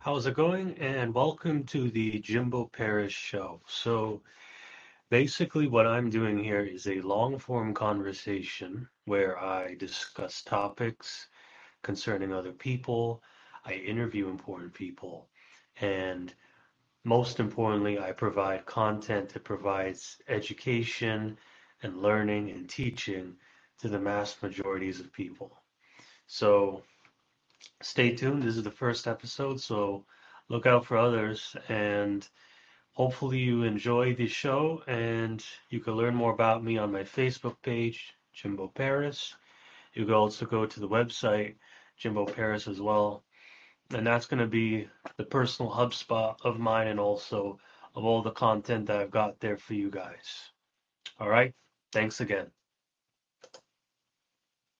How's it going? And welcome to the Jimbo Paris Show. So, basically, what I'm doing here is a long form conversation where I discuss topics concerning other people, I interview important people, and most importantly, I provide content that provides education and learning and teaching to the mass majorities of people. So, stay tuned. This is the first episode, so look out for others. And hopefully, you enjoy the show. And you can learn more about me on my Facebook page, Jimbo Paris. You can also go to the website, Jimbo Paris, as well. And that's going to be the personal hub spot of mine and also of all the content that I've got there for you guys. All right. Thanks again.